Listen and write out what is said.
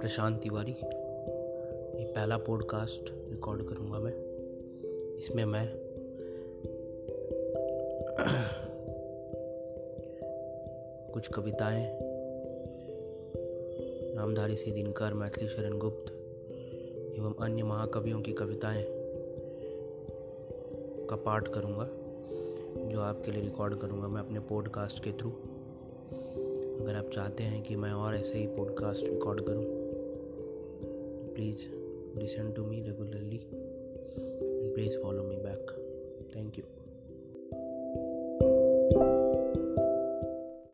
प्रशांत तिवारी। ये पहला podcast record करूँगा मैं। इसमें मैं कुछ कविताएँ, नामधारी से दिनकर मैथिली शरण गुप्त, एवं अन्य महाकवियों की कविताएँ का पाठ करूँगा, जो आपके लिए रिकॉर्ड करूँगा मैं अपने पॉडकास्ट के थ्रू अगर आप चाहते हैं कि मैं और ऐसे ही पॉडकास्ट रिकॉर्ड करूँ please listen to me regularly and please follow me back. Thank you.